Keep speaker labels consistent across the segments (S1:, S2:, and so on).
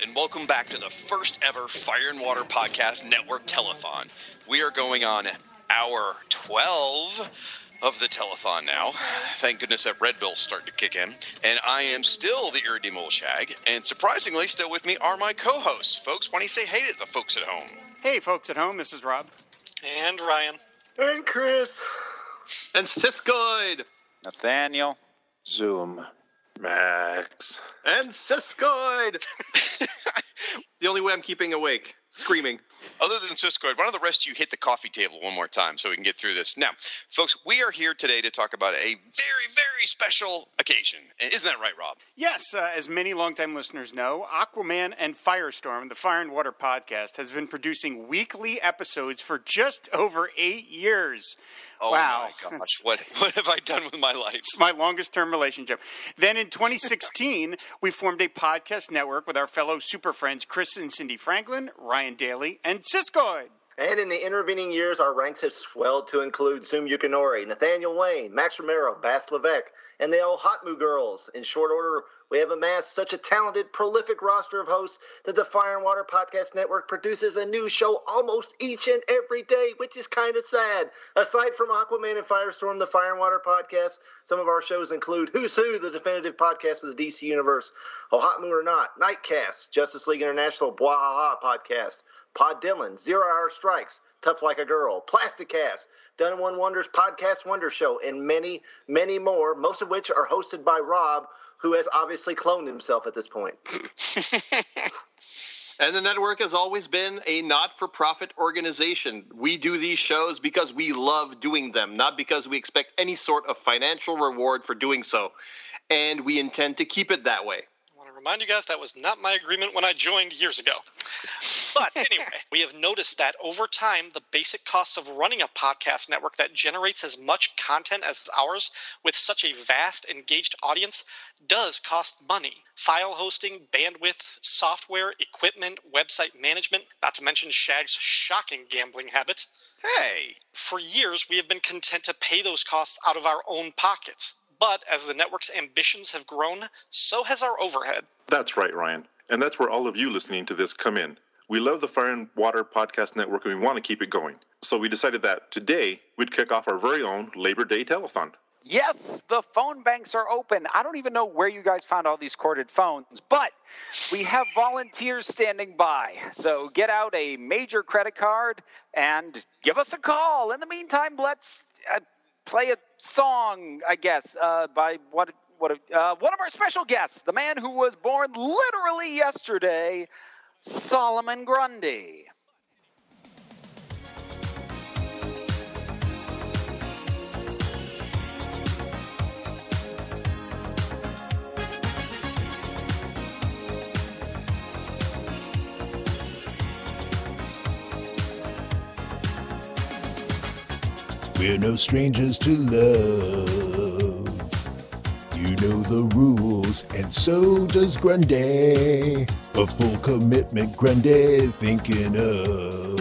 S1: And welcome back to the first ever Fire and Water Podcast Network Telethon. We are going on hour 12 of the telethon now. Thank goodness that Red Bull's starting to kick in. And I am still the irredeemable Shag, and surprisingly, still with me are my co hosts. Folks, why don't you say hey to the folks at home?
S2: Hey, folks at home, this is Rob.
S1: And Ryan.
S3: And Chris.
S4: And Siskoid.
S5: Nathaniel.
S3: Zoom. Max.
S4: And Siskoid. the only way I'm keeping awake, screaming.
S1: Other than Cisco, why don't the rest of you hit the coffee table one more time so we can get through this? Now, folks, we are here today to talk about a very, very special occasion. Isn't that right, Rob?
S2: Yes, uh, as many longtime listeners know, Aquaman and Firestorm, the Fire and Water podcast, has been producing weekly episodes for just over eight years.
S1: Oh
S2: wow.
S1: my gosh, what what have I done with my life?
S2: It's my longest term relationship. Then in 2016, we formed a podcast network with our fellow super friends Chris and Cindy Franklin, Ryan Daly, and Siskoid.
S3: And in the intervening years, our ranks have swelled to include Zoom Yukinori, Nathaniel Wayne, Max Romero, Bass Levesque, and the old Hot Moo Girls. In short order, we have amassed such a talented, prolific roster of hosts that the Fire and Water Podcast Network produces a new show almost each and every day, which is kind of sad. Aside from Aquaman and Firestorm, the Fire and Water Podcast, some of our shows include Who's Who, the definitive podcast of the DC Universe, Oh Hot Moo or Not, Nightcast, Justice League International, Bwahaha Podcast, Pod Dylan, Zero Hour Strikes, Tough Like a Girl, Plastic Cast, Done One Wonders Podcast Wonder Show, and many, many more, most of which are hosted by Rob, who has obviously cloned himself at this point.
S4: And the network has always been a not for profit organization. We do these shows because we love doing them, not because we expect any sort of financial reward for doing so. And we intend to keep it that way.
S6: I want to remind you guys that was not my agreement when I joined years ago. But anyway, we have noticed that over time, the basic cost of running a podcast network that generates as much content as ours with such a vast, engaged audience does cost money. File hosting, bandwidth, software, equipment, website management, not to mention Shag's shocking gambling habit.
S1: Hey,
S6: For years, we have been content to pay those costs out of our own pockets. But as the network's ambitions have grown, so has our overhead.
S7: That's right, Ryan. And that's where all of you listening to this come in. We love the Fire and Water Podcast Network and we want to keep it going. So we decided that today we'd kick off our very own Labor Day telethon.
S5: Yes, the phone banks are open. I don't even know where you guys found all these corded phones, but we have volunteers standing by. So get out a major credit card and give us a call. In the meantime, let's uh, play a song, I guess, uh, by what what uh, one of our special guests, the man who was born literally yesterday, Solomon Grundy.
S8: We're no strangers to love. You know the rules, and so does Grundy. A full commitment Grundy's thinking of.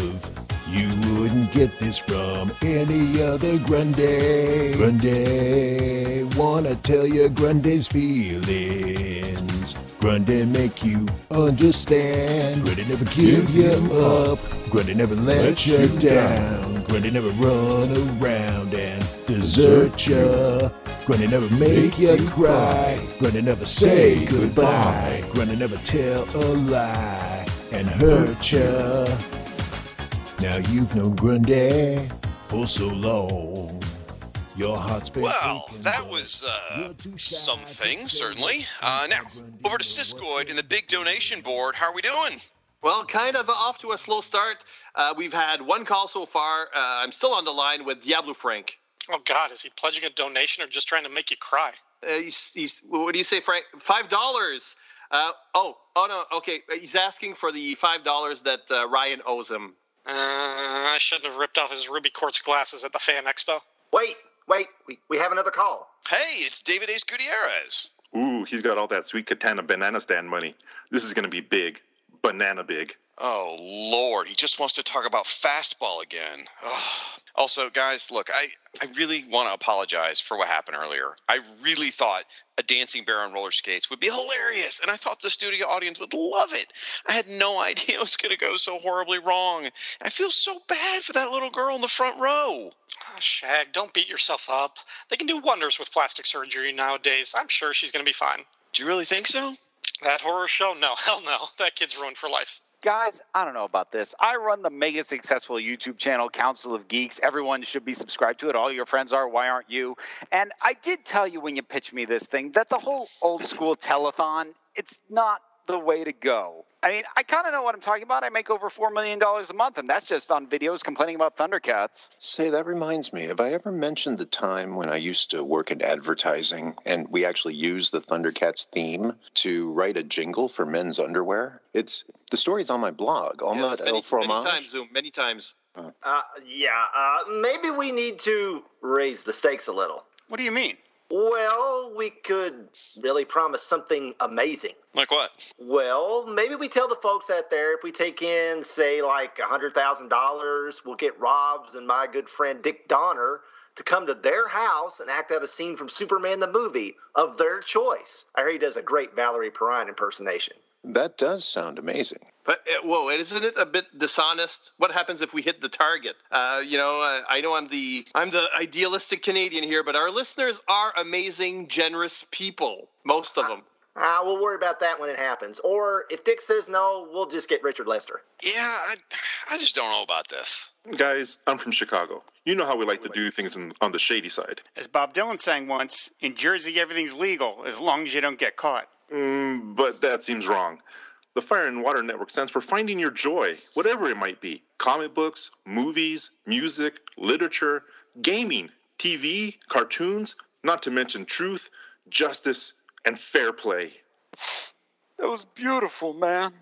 S8: You wouldn't get this from any other Grundy. Grundy, wanna tell you Grundy's feelings. Grundy make you understand. Grundy never give you up. Grundy never let you down. Grundy never run around and desert ya. Grundy never make you cry. Grundy never say goodbye. Grundy never tell a lie and hurt ya. Now you've known Grundy for so long. Your heart's been
S1: Well, that was uh,
S8: you're too shy
S1: something, certainly. Uh, now, over to Siskoid and the big donation board. How are we doing?
S4: Well, kind of off to a slow start. Uh, we've had one call so far. Uh, I'm still on the line with Diablo Frank.
S6: Oh God, is he pledging a donation or just trying to make you cry?
S4: Uh, he's, he's, what do you say, Frank? Five dollars. Uh, oh, oh no. Okay, he's asking for the five dollars that uh, Ryan owes him.
S6: Uh, I shouldn't have ripped off his ruby quartz glasses at the fan expo.
S3: Wait, wait, we, we have another call.
S1: Hey, it's David Ace Gutierrez.
S7: Ooh, he's got all that sweet Katana banana stand money. This is going to be big. Banana big.
S1: Oh Lord, he just wants to talk about fastball again. Ugh. Also, guys, look, I, I really want to apologize for what happened earlier. I really thought a dancing bear on roller skates would be hilarious, and I thought the studio audience would love it. I had no idea it was going to go so horribly wrong. I feel so bad for that little girl in the front row.
S6: Ah, Shag, don't beat yourself up. They can do wonders with plastic surgery nowadays. I'm sure she's going to be fine.
S1: Do you really think so?
S6: That horror show? No, hell no. That kid's ruined for life.
S5: Guys, I don't know about this. I run the mega successful YouTube channel, Council of Geeks. Everyone should be subscribed to it. All your friends are. Why aren't you? And I did tell you when you pitched me this thing that the whole old school telethon, it's not the way to go. I mean, I kind of know what I'm talking about. I make over $4 million a month, and that's just on videos complaining about Thundercats.
S9: Say, that reminds me. Have I ever mentioned the time when I used to work in advertising and we actually used the Thundercats theme to write a jingle for men's underwear? It's the story's on my blog,
S4: Yeah,
S9: Omelette
S4: it's many,
S9: El
S4: many times, Zoom. Many times.
S3: Uh, yeah, uh, maybe we need to raise the stakes a little.
S2: What do you mean?
S3: Well, we could really promise something amazing.
S1: Like what?
S3: Well, maybe we tell the folks out there if we take in, say, like a $100,000, we'll get Rob's and my good friend Dick Donner to come to their house and act out a scene from Superman the movie of their choice. I hear he does a great Valerie Perrine impersonation.
S9: That does sound amazing.
S4: But uh, whoa, isn't it a bit dishonest? What happens if we hit the target? Uh, you know, uh, I know I'm the I'm the idealistic Canadian here, but our listeners are amazing, generous people. Most of them.
S3: Ah, we'll worry about that when it happens. Or if Dick says no, we'll just get Richard Lester.
S1: Yeah, I, I just don't know about this.
S7: Guys, I'm from Chicago. You know how we like to do things in, on the shady side.
S2: As Bob Dylan sang once, in Jersey everything's legal as long as you don't get caught.
S7: Mm, but that seems wrong. The Fire and Water Network stands for finding your joy, whatever it might be comic books, movies, music, literature, gaming, TV, cartoons, not to mention truth, justice, and fair play.
S5: That was beautiful, man.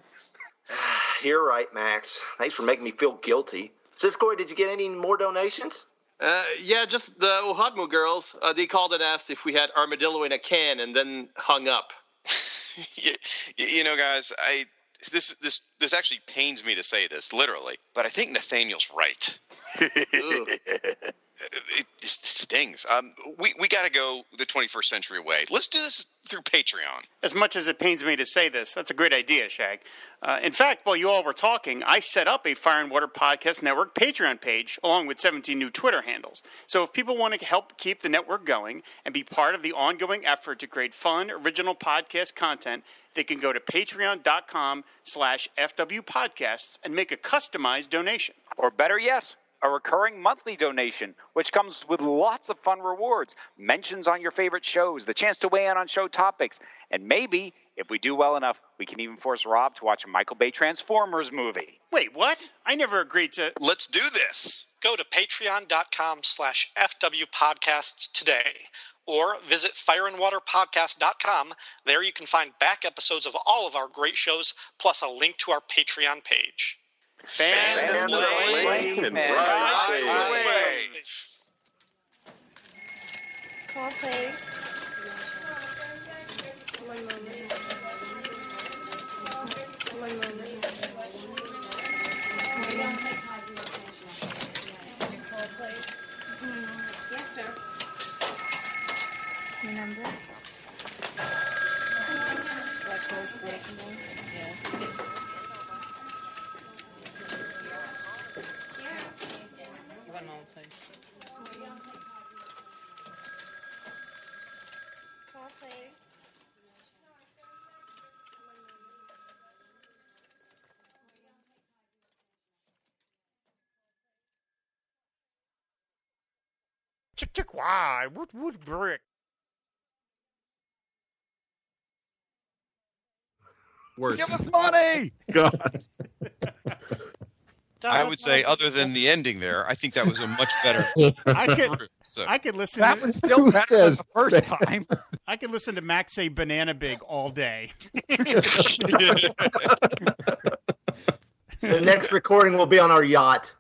S3: You're right, Max. Thanks for making me feel guilty. Cisco, did you get any more donations?
S4: Uh, yeah, just the Ohadmu girls. Uh, they called and asked if we had armadillo in a can, and then hung up.
S1: you, you know, guys, I this this this actually pains me to say this literally, but I think Nathaniel's right. It, it, stings. Um, we we got to go the 21st century way. Let's do this through Patreon.
S2: As much as it pains me to say this, that's a great idea, Shag. Uh, in fact, while you all were talking, I set up a Fire and Water Podcast Network Patreon page along with 17 new Twitter handles. So if people want to help keep the network going and be part of the ongoing effort to create fun, original podcast content, they can go to patreon.com slash fwpodcasts and make a customized donation.
S5: Or better yet, a recurring monthly donation, which comes with lots of fun rewards, mentions on your favorite shows, the chance to weigh in on show topics, and maybe, if we do well enough, we can even force Rob to watch a Michael Bay Transformers movie.
S2: Wait, what? I never agreed to...
S1: Let's do this.
S6: Go to patreon.com slash fwpodcasts today or visit fireandwaterpodcast.com. There you can find back episodes of all of our great shows, plus a link to our Patreon page.
S2: Fan,
S3: Fan
S7: and
S10: please.
S2: Chick chick why? Wood wood brick.
S4: Worse.
S1: Give us money.
S4: God.
S1: I would say, other than the ending there, I think that was a much better.
S2: I could,
S1: so.
S2: I could listen.
S1: That
S2: to,
S1: was still Who better than says the first
S2: first time. I could listen to Max say "banana big" all day.
S3: The next recording will be on our yacht.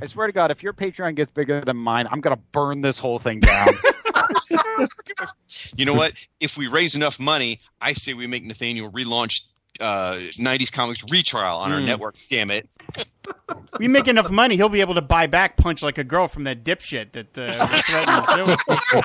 S5: I swear to God, if your Patreon gets bigger than mine, I'm gonna burn this whole thing down.
S1: You know what? If we raise enough money, I say we make Nathaniel relaunch uh, 90s Comics retrial on our
S2: Hmm.
S1: network. Damn it.
S2: We make enough money, he'll be able to buy back Punch like a girl from that dipshit that uh, was threatening to sue.